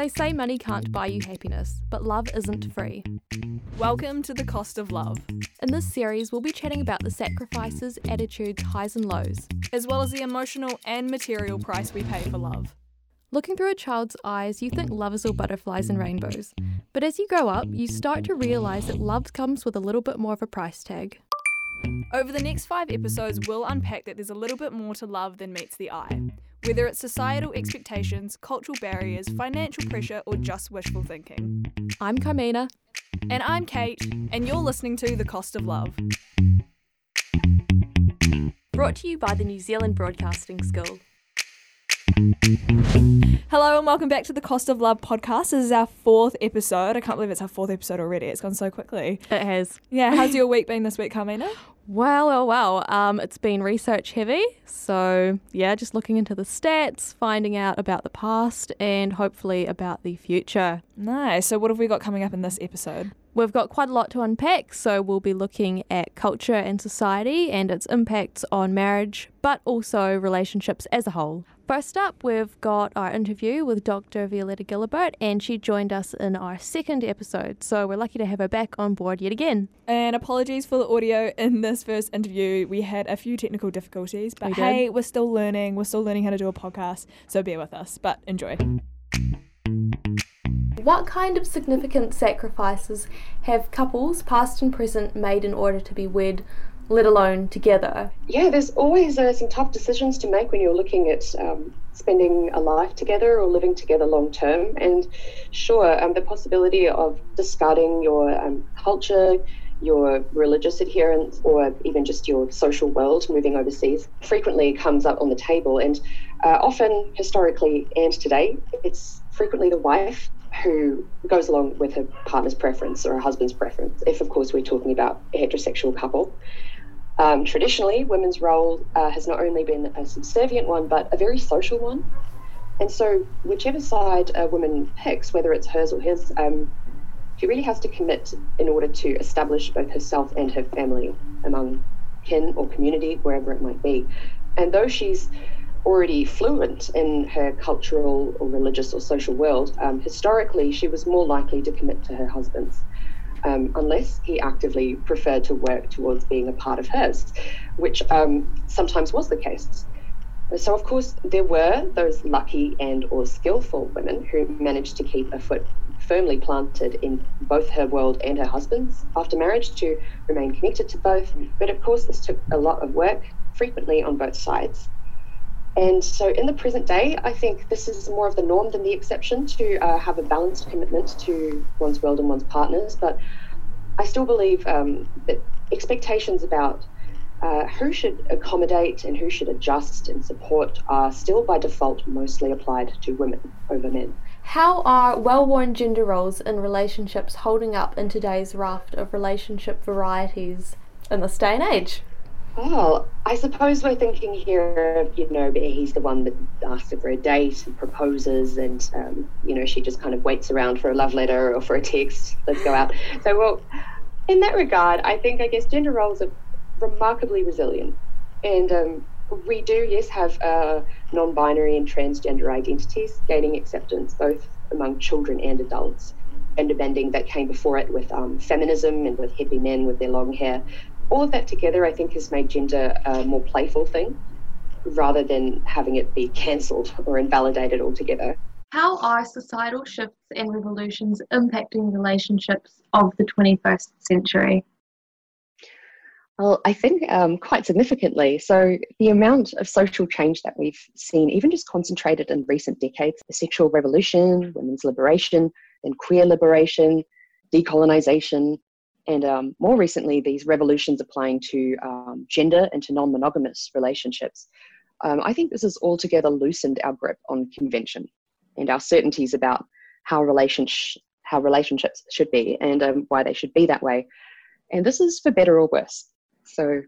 They say money can't buy you happiness, but love isn't free. Welcome to The Cost of Love, In this series, we'll be chatting about the sacrifices, attitudes, highs, and lows. as well as the emotional and material price we pay for love. Looking through a child's eyes, you think love is all butterflies and rainbows. But as you grow up, you start to realise that love comes with a little bit more of a price tag. Over the next five episodes, we'll unpack that there's a little bit more to love than meets the eye. Whether it's societal expectations, cultural barriers, financial pressure, or just wishful thinking. I'm Carmina. And I'm Kate, and you're listening to The Cost of Love. Brought to you by the New Zealand Broadcasting School. Hello, and welcome back to the Cost of Love podcast. This is our fourth episode. I can't believe it's our fourth episode already. It's gone so quickly. It has. Yeah, how's your week been this week, Carmina? Well, well, well. Um, it's been research heavy. So, yeah, just looking into the stats, finding out about the past, and hopefully about the future. Nice. So, what have we got coming up in this episode? We've got quite a lot to unpack, so we'll be looking at culture and society and its impacts on marriage, but also relationships as a whole. First up, we've got our interview with Dr. Violetta Gilbert, and she joined us in our second episode, so we're lucky to have her back on board yet again. And apologies for the audio in this first interview. We had a few technical difficulties, but we hey, we're still learning. We're still learning how to do a podcast, so bear with us. But enjoy. What kind of significant sacrifices have couples, past and present, made in order to be wed, let alone together? yeah, there's always uh, some tough decisions to make when you're looking at um, spending a life together or living together long term. And sure, um, the possibility of discarding your um, culture, your religious adherence, or even just your social world moving overseas frequently comes up on the table. And uh, often, historically and today, it's frequently the wife who goes along with her partner's preference or her husband's preference, if of course we're talking about a heterosexual couple. Um, traditionally, women's role uh, has not only been a subservient one, but a very social one. And so, whichever side a woman picks, whether it's hers or his, um, she really has to commit in order to establish both herself and her family among kin or community, wherever it might be. And though she's already fluent in her cultural or religious or social world, um, historically she was more likely to commit to her husband's um, unless he actively preferred to work towards being a part of hers, which um, sometimes was the case. So, of course, there were those lucky and or skillful women who managed to keep a foot firmly planted in both her world and her husband's after marriage to remain connected to both. But of course, this took a lot of work, frequently on both sides. And so, in the present day, I think this is more of the norm than the exception to uh, have a balanced commitment to one's world and one's partners. But I still believe um, that expectations about uh, who should accommodate and who should adjust and support are still by default mostly applied to women over men. How are well worn gender roles in relationships holding up in today's raft of relationship varieties in this day and age? Oh, I suppose we're thinking here of, you know, he's the one that asks her for a date and proposes, and, um, you know, she just kind of waits around for a love letter or for a text, let's go out. So, well, in that regard, I think, I guess, gender roles are remarkably resilient. And um, we do, yes, have uh, non binary and transgender identities gaining acceptance both among children and adults. Gender bending that came before it with um, feminism and with hippie men with their long hair. All of that together, I think, has made gender a more playful thing rather than having it be cancelled or invalidated altogether. How are societal shifts and revolutions impacting relationships of the 21st century? Well, I think um, quite significantly. So, the amount of social change that we've seen, even just concentrated in recent decades the sexual revolution, women's liberation, then queer liberation, decolonization, and um, more recently, these revolutions applying to um, gender and to non monogamous relationships. Um, I think this has altogether loosened our grip on convention and our certainties about how, relationsh- how relationships should be and um, why they should be that way. And this is for better or worse. So,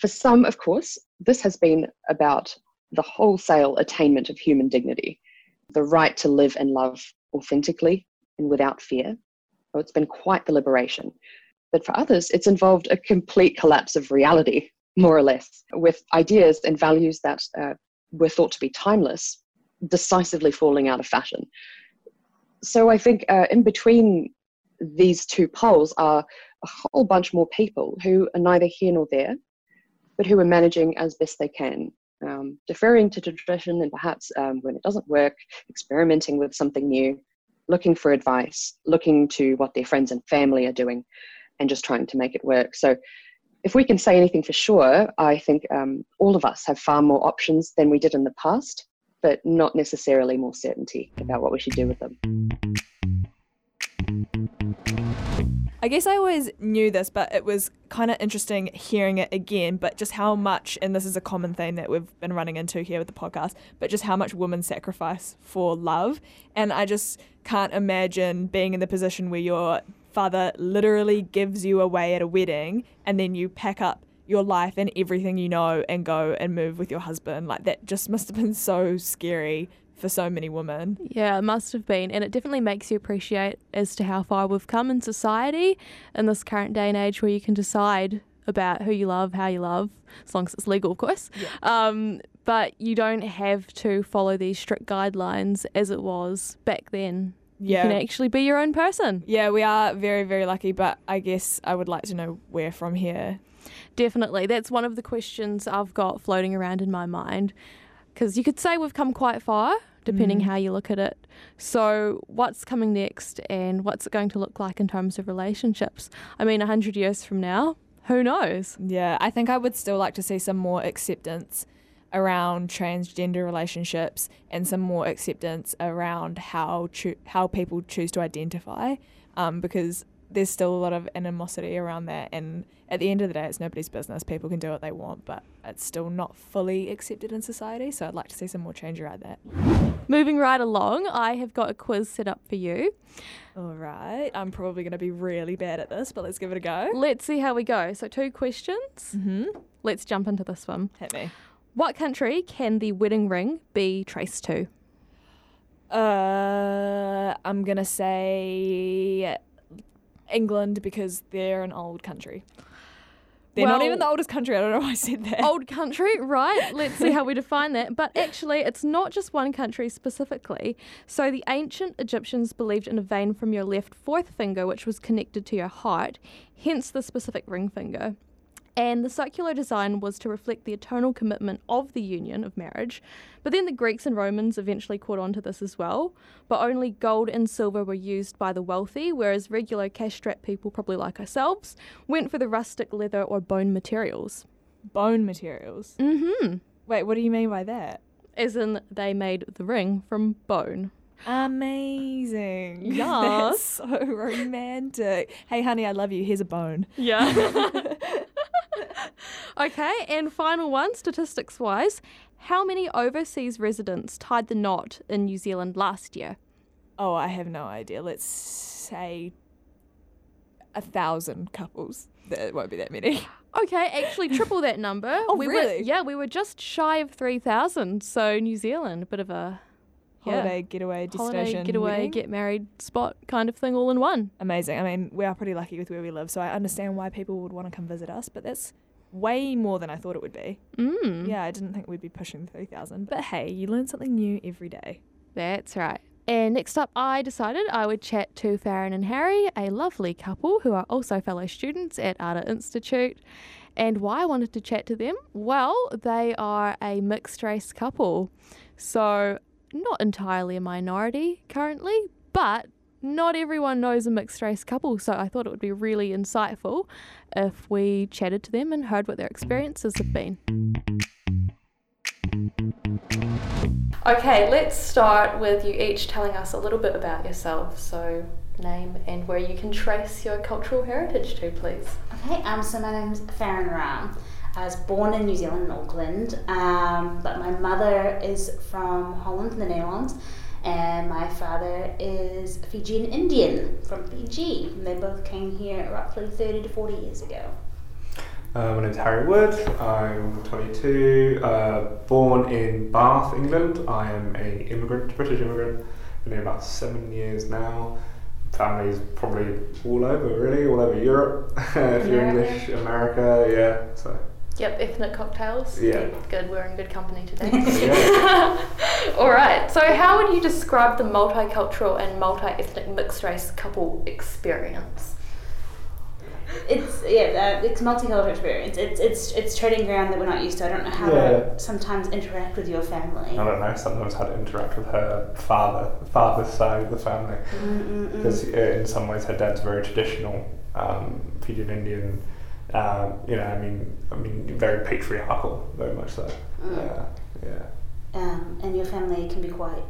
for some, of course, this has been about the wholesale attainment of human dignity, the right to live and love authentically and without fear. Oh, it's been quite the liberation. But for others, it's involved a complete collapse of reality, more or less, with ideas and values that uh, were thought to be timeless decisively falling out of fashion. so I think uh, in between these two poles are a whole bunch more people who are neither here nor there, but who are managing as best they can, um, deferring to tradition and perhaps um, when it doesn't work, experimenting with something new, looking for advice, looking to what their friends and family are doing, and just trying to make it work. So, if we can say anything for sure, I think um, all of us have far more options than we did in the past, but not necessarily more certainty about what we should do with them. I guess I always knew this, but it was kind of interesting hearing it again. But just how much, and this is a common theme that we've been running into here with the podcast, but just how much women sacrifice for love. And I just can't imagine being in the position where your father literally gives you away at a wedding and then you pack up your life and everything you know and go and move with your husband. Like that just must have been so scary for so many women. Yeah, it must have been. And it definitely makes you appreciate as to how far we've come in society in this current day and age where you can decide about who you love, how you love, as long as it's legal, of course. Yeah. Um, but you don't have to follow these strict guidelines as it was back then. Yeah. You can actually be your own person. Yeah, we are very, very lucky, but I guess I would like to know where from here. Definitely. That's one of the questions I've got floating around in my mind. Because you could say we've come quite far, depending Mm. how you look at it. So, what's coming next and what's it going to look like in terms of relationships? I mean, 100 years from now, who knows? Yeah, I think I would still like to see some more acceptance around transgender relationships and some more acceptance around how choo- how people choose to identify, um, because there's still a lot of animosity around that. And at the end of the day, it's nobody's business. People can do what they want, but it's still not fully accepted in society. So I'd like to see some more change around that. Moving right along, I have got a quiz set up for you. All right, I'm probably going to be really bad at this, but let's give it a go. Let's see how we go. So, two questions. Mm-hmm. Let's jump into this one. Hit me. What country can the wedding ring be traced to? Uh, I'm gonna say England because they're an old country. They're not even the oldest country. I don't know why I said that. Old country, right? Let's see how we define that. But actually, it's not just one country specifically. So, the ancient Egyptians believed in a vein from your left fourth finger, which was connected to your heart, hence the specific ring finger. And the circular design was to reflect the eternal commitment of the union of marriage. But then the Greeks and Romans eventually caught on to this as well. But only gold and silver were used by the wealthy, whereas regular cash strapped people, probably like ourselves, went for the rustic leather or bone materials. Bone materials. Mm hmm. Wait, what do you mean by that? As in, they made the ring from bone. Amazing. Yes. That's so romantic. Hey, honey, I love you. Here's a bone. Yeah. okay, and final one, statistics wise, how many overseas residents tied the knot in New Zealand last year? Oh, I have no idea. Let's say a thousand couples. There won't be that many. Okay, actually triple that number. Oh, we Were, really? yeah, we were just shy of 3,000. So New Zealand, a bit of a yeah, Holiday getaway holiday destination. getaway, wedding. get married spot kind of thing all in one. amazing. I mean, we are pretty lucky with where we live, so I understand why people would want to come visit us, but that's way more than I thought it would be. Mm. Yeah, I didn't think we'd be pushing 3,000. But hey, you learn something new every day. That's right. And next up, I decided I would chat to Farron and Harry, a lovely couple who are also fellow students at Ara Institute. And why I wanted to chat to them? Well, they are a mixed race couple. So, not entirely a minority currently, but not everyone knows a mixed race couple. So, I thought it would be really insightful if we chatted to them and heard what their experiences have been. Okay, let's start with you each telling us a little bit about yourself. So, name and where you can trace your cultural heritage to, please. Okay, um, so my name's Farron Ram. I was born in New Zealand, in Auckland, um, but my mother is from Holland, the Netherlands, and my father is Fijian Indian from Fiji. And they both came here roughly 30 to 40 years ago. Uh, my name's Harry Wood. I'm 22. Uh, born in Bath, England. I am a immigrant, British immigrant. Been here about seven years now. Family's probably all over, really, all over Europe. if you're. English, America, yeah. So Yep, ethnic cocktails. Yeah. Good, we're in good company today. yeah. All right. So, how would you describe the multicultural and multi-ethnic mixed race couple experience? It's yeah, uh, it's multicultural experience. It's it's it's trading ground that we're not used to. I don't know how Yeah. to sometimes interact with your family. I don't know. Sometimes how to interact with her father, father's side of the family, because in some ways her dad's very traditional, um, Fijian Indian. Um, you know, I mean, I mean, very patriarchal, very much so. Mm. Yeah, yeah, um, and your family can be quite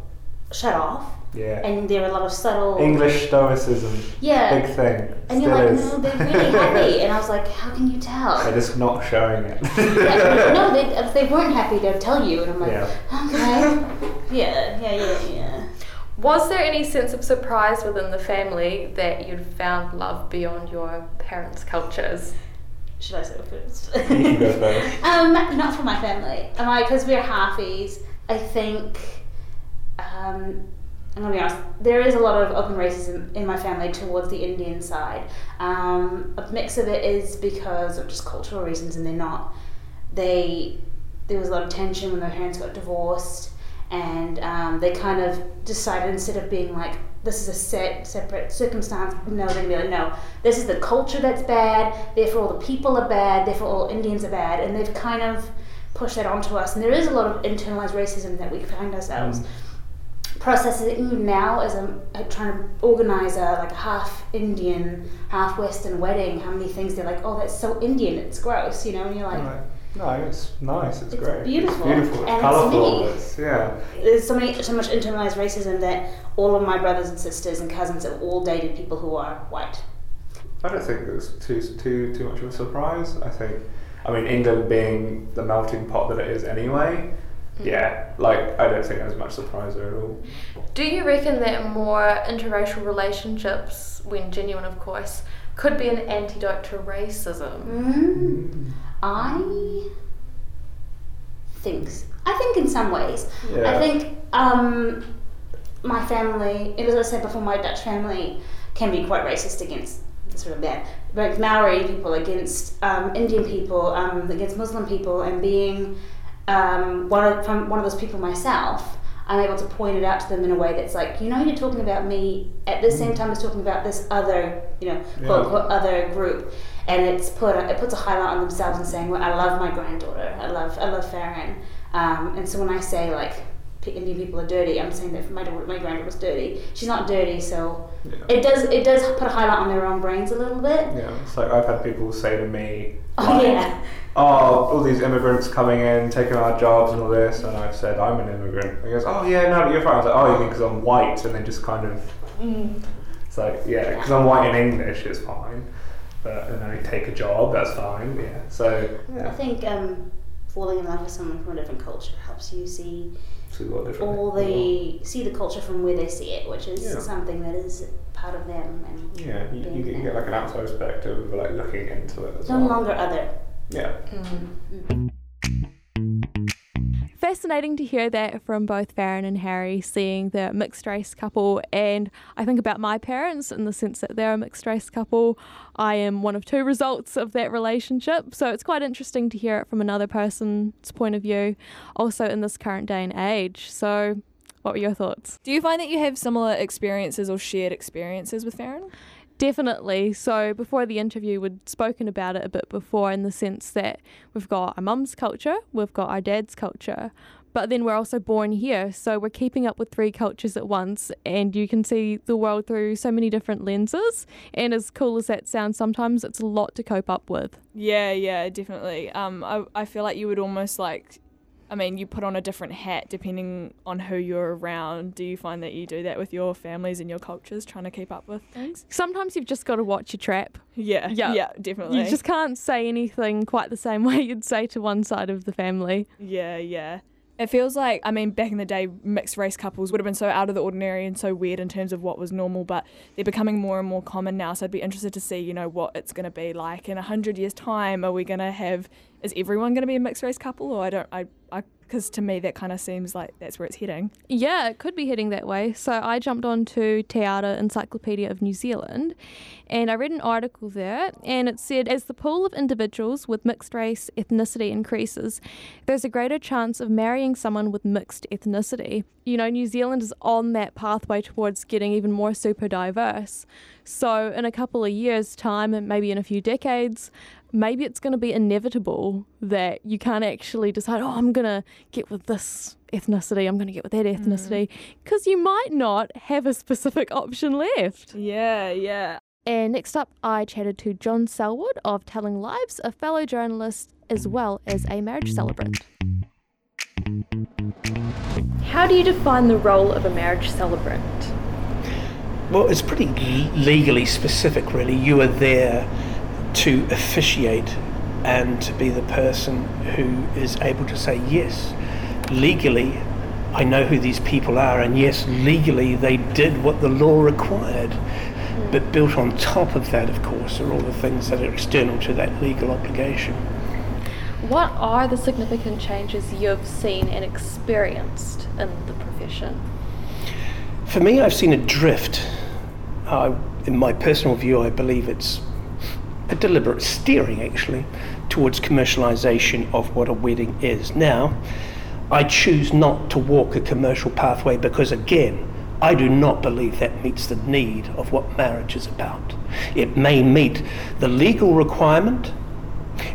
shut off, yeah. and there are a lot of subtle English stoicism, yeah, big thing. and you're like, is. no, they're really happy, and I was like, how can you tell? They're just not showing it. yeah, no, they, if they weren't happy, they'd tell you, and I'm like, Yeah. okay, yeah, yeah, yeah, yeah. Was there any sense of surprise within the family that you'd found love beyond your parents' cultures? Should I say it first? You can go first. Um, not for my family. Am I? Because we're halfies. I think. Um, I'm gonna be honest. There is a lot of open racism in my family towards the Indian side. Um, a mix of it is because of just cultural reasons, and they're not. They there was a lot of tension when their parents got divorced, and um, they kind of decided instead of being like this is a set separate circumstance, no, they're gonna be like no, this is the culture that's bad. Therefore, all the people are bad. Therefore, all Indians are bad, and they've kind of pushed that onto us. And there is a lot of internalized racism that we find ourselves mm. processing even now as I'm trying to organize a like a half Indian, half Western wedding. How many things they're like, oh, that's so Indian, it's gross, you know, and you're like. Right. No, it's nice. It's, It's great. beautiful. It's beautiful. It's And it's colourful. me. It's, yeah. There's so many, so much internalized racism that all of my brothers and sisters and cousins have all dated people who are white. I don't think it was too too too much of a surprise. I think, I mean, England being the melting pot that it is anyway. Yeah, like I don't think there's much surprise there at all. Do you reckon that more interracial relationships, when genuine of course, could be an antidote to racism? Mm, I think I think in some ways. Yeah. I think um, my family, it was as I said before, my Dutch family can be quite racist against sort of bad, like Maori people against um, Indian people, um, against Muslim people, and being um, one of from one of those people myself. I'm able to point it out to them in a way that's like, you know, you're talking about me at the same time as talking about this other, you know, quote Yeah. unquote other group, and it's put it puts a highlight on themselves and saying, well, I love my granddaughter, I love I love Farron, um, and so when I say like Indian people are dirty, I'm saying that my daughter, my granddaughter's dirty. She's not dirty, so Yeah. it does it does put a highlight on their own brains a little bit. Yeah, it's like I've had people say to me, Oh yeah, "Oh, all these immigrants coming in, taking our jobs and all this," and I've said, "I'm an immigrant." And he goes, "Oh yeah, no, but you're fine." I was like, "Oh, you mean because I'm white?" And they just kind of, it's like, yeah, because I'm white in English, it's fine, but and then take a job, that's fine. Yeah, so I think um, falling in love with someone from a different culture helps you see see what different. all the see the culture from where they see it, which is Yeah. something that is part of them and Yeah, you, you, get, you get like an outside perspective of like looking into it as no well. longer other. Yeah. Fascinating to hear that from both Farron and Harry, seeing the mixed race couple. And I think about my parents in the sense that they're a mixed race couple. I am one of two results of that relationship. So it's quite interesting to hear it from another person's point of view, also in this current day and age. So, what were your thoughts? Do you find that you have similar experiences or shared experiences with Farron? Definitely. So before the interview, we'd spoken about it a bit before in the sense that we've got our mum's culture, we've got our dad's culture, but then we're also born here. So we're keeping up with three cultures at once, and you can see the world through so many different lenses. And as cool as that sounds, sometimes it's a lot to cope up with. Yeah, yeah, definitely. Um, I, I feel like you would almost like, I mean, you put on a different hat depending on who you're around. Do you find that you do that with your families and your cultures, trying to keep up with things? Sometimes you've just got to watch your trap. Yeah, Yeah. yeah, definitely. You just can't say anything quite the same way you'd say to one side of the family. Yeah, yeah. It feels like, I mean, back in the day, mixed race couples would have been so out of the ordinary and so weird in terms of what was normal, but they're becoming more and more common now. So I'd be interested to see, you know, what it's going to be like in a hundred years' time. Are we going to have, is everyone going to be a mixed race couple? Or I don't, I, I Because to me, that kind of seems like that's where it's heading. Yeah, it could be heading that way. So I jumped on to Te Ara Encyclopedia of New Zealand and I read an article there and it said as the pool of individuals with mixed race ethnicity increases, there's a greater chance of marrying someone with mixed ethnicity. You know, New Zealand is on that pathway towards getting even more super diverse. So in a couple of years' time, and maybe in a few decades, maybe it's going to be inevitable that you can't actually decide, oh, I'm going to get with this ethnicity, I'm going to get with that Mm. ethnicity, because you might not have a specific option left. Yeah, yeah. And next up, I chatted to John Selwood of Telling Lives, a fellow journalist as well as a marriage celebrant. How do you define the role of a marriage celebrant? Well, it's pretty legally specific, really. You are there to officiate and to be the person who is able to say, yes, legally, I know who these people are, and yes, legally, they did what the law required. But built on top of that, of course, are all the things that are external to that legal obligation. What are the significant changes you've seen and experienced in the profession? For me, I've seen a drift. Uh, in my personal view, I believe it's a deliberate steering, actually, towards commercialisation of what a wedding is. Now, I choose not to walk a commercial pathway because, again, I do not believe that meets the need of what marriage is about. It may meet the legal requirement,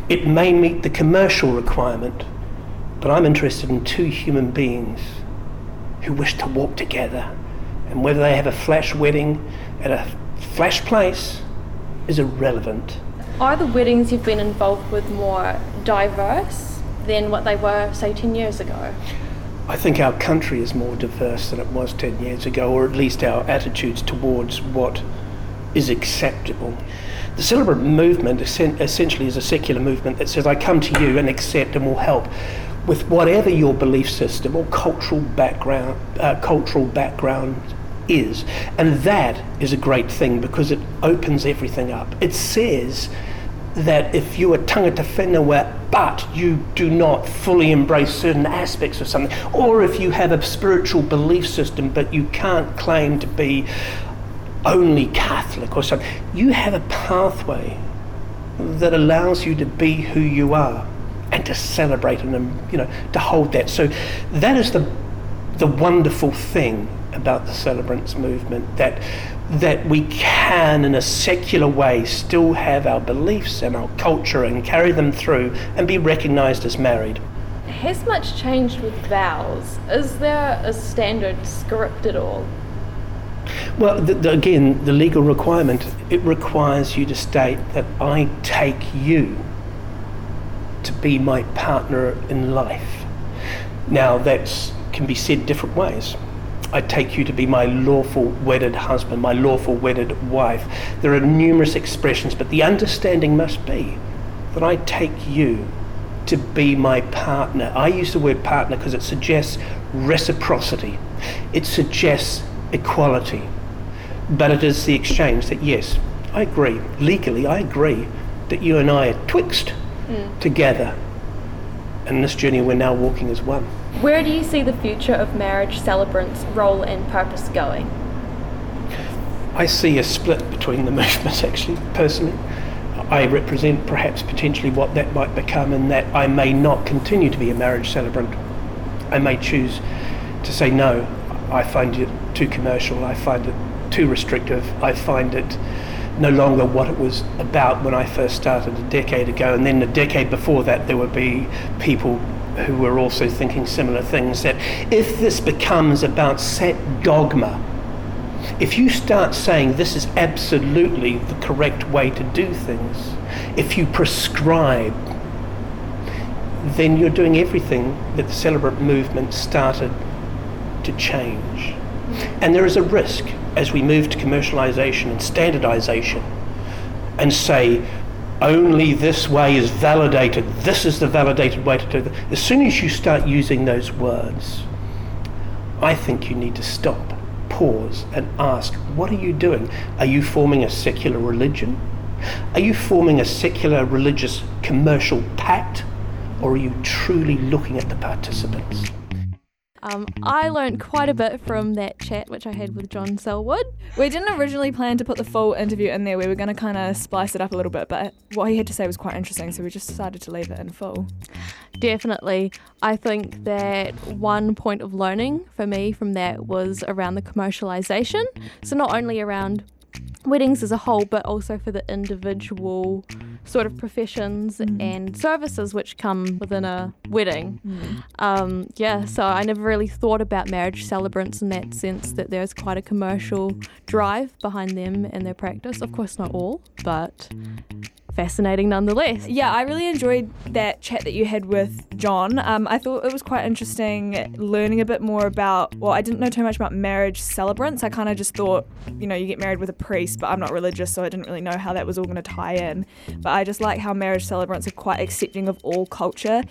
it may meet the commercial requirement, but I'm interested in two human beings who wish to walk together. And whether they have a flash wedding at a flash place is irrelevant. Are the weddings you've been involved with more diverse than what they were, say, 10 years ago? I think our country is more diverse than it was 10 years ago, or at least our attitudes towards what is acceptable. The celebrant movement essentially is a secular movement that says, I come to you and accept and will help with whatever your belief system or cultural background, uh, cultural background is. And that is a great thing because it opens everything up. It says that if you are tangata whenua but you do not fully embrace certain aspects of something, or if you have a spiritual belief system but you can't claim to be only Catholic or something, you have a pathway that allows you to be who you are and to celebrate and um, you know to hold that. So that is the the wonderful thing about the celebrants movement that that we can in a secular way still have our beliefs and our culture and carry them through and be recognized as married. Has much changed with vows? Is there a standard script at all? Well, the, the, again, the legal requirement it requires you to state that I take you to be my partner in life. Now, that can be said different ways. I take you to be my lawful wedded husband, my lawful wedded wife. There are numerous expressions, but the understanding must be that I take you to be my partner. I use the word partner because it suggests reciprocity, it suggests equality, but it is the exchange that, yes, I agree, legally, I agree that you and I are twixt hmm. together. And this journey we're now walking as one. Where do you see the future of marriage celebrants' role and purpose going? I see a split between the movements, actually, personally. I represent perhaps potentially what that might become, in that I may not continue to be a marriage celebrant. I may choose to say, no, I find it too commercial, I find it too restrictive, I find it no longer what it was about when I first started a decade ago. And then a decade before that, there would be people who were also thinking similar things that if this becomes about set dogma, if you start saying this is absolutely the correct way to do things, if you prescribe, then you're doing everything that the celebrant movement started to change. And there is a risk as we move to commercialization and standardization and say, only this way is validated, this is the validated way to do it. As soon as you start using those words, I think you need to stop, pause, and ask, what are you doing? Are you forming a secular religion? Are you forming a secular religious commercial pact? or are you truly looking at the participants? Um, I learned quite a bit from that chat which I had with John Selwood. We didn't originally plan to put the full interview in there. We were going to kind of splice it up a little bit, but what he had to say was quite interesting, so we just decided to leave it in full. Definitely. I think that one point of learning for me from that was around the commercialization. So, not only around weddings as a whole, but also for the individual sort of professions Mm. and services which come within a wedding. Mm. Um, yeah, so I never really thought about marriage celebrants in that sense that there's quite a commercial drive behind them and their practice. Of course, not all, but fascinating nonetheless. Yeah, I really enjoyed that chat that you had with John. Um, I thought it was quite interesting learning a bit more about. Well, I didn't know too much about marriage celebrants. I kind of just thought, you know, you get married with a priest, but I'm not religious, so I didn't really know how that was all going to tie in. But I just like how marriage celebrants are quite accepting of all culture,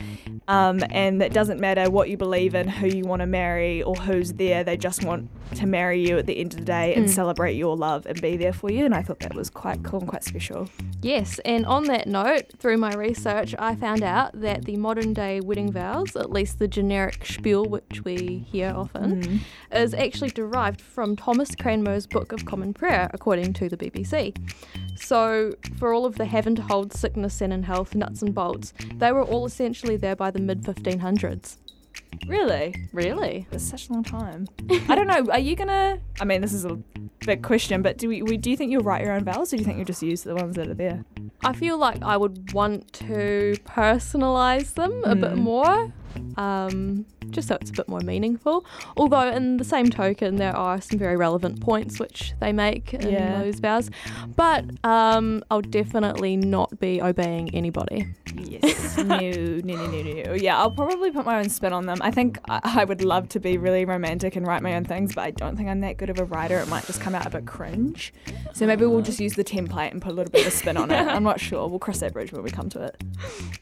um, and it doesn't matter what you believe in, who you want to marry, or who's there. They just want to marry you at the end of the day and Mm. celebrate your love and be there for you. And I thought that was quite cool and quite special. Yes, and on that note, through my research, I found out that the modern day wedding vows, at least the generic spiel which we hear often, Mm. is actually derived from Thomas Cranmer's Book of Common Prayer, according to the BBC. So, for all of the having to hold sickness and in health nuts and bolts, they were all essentially there by the mid 1500s. Really? Really? It's such a long time. I don't know. Are you gonna? I mean, this is a big question, but do we, we do you think you'll write your own vows, or do you think you'll just use the ones that are there? I feel like I would want to personalize them a bit Mm. more, um, just so it's a bit more meaningful. Although, in the same token, there are some very relevant points which they make in Yeah. those vows. But um, I'll definitely not be obeying anybody. Yes. no, no, no, no, no. Yeah, I'll probably put my own spin on them. I think I, I would love to be really romantic and write my own things, but I don't think I'm that good of a writer. It might just come out a bit cringe. So maybe we'll just use the template and put a little bit of a spin on it. I'm not sure. We'll cross that bridge when we come to it.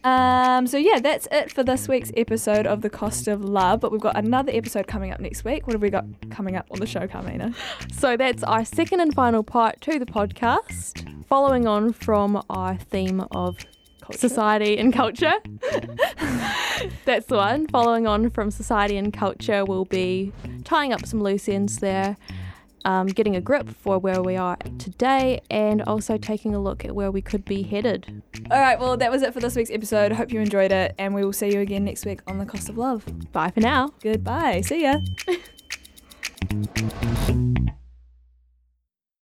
Um, so yeah, that's it for this week's episode of The Cost of Love. But we've got another episode coming up next week. What have we got coming up on the show, Carmina? So that's our second and final part to the podcast, following on from our theme of society and culture. That's the one. Following on from society and culture, we'll be tying up some loose ends there, um, getting a grip for where we are today, and also taking a look at where we could be headed. All right, well, that was it for this week's episode. Hope you enjoyed it, and we will see you again next week on The Cost of Love. Bye for now. Goodbye. See ya.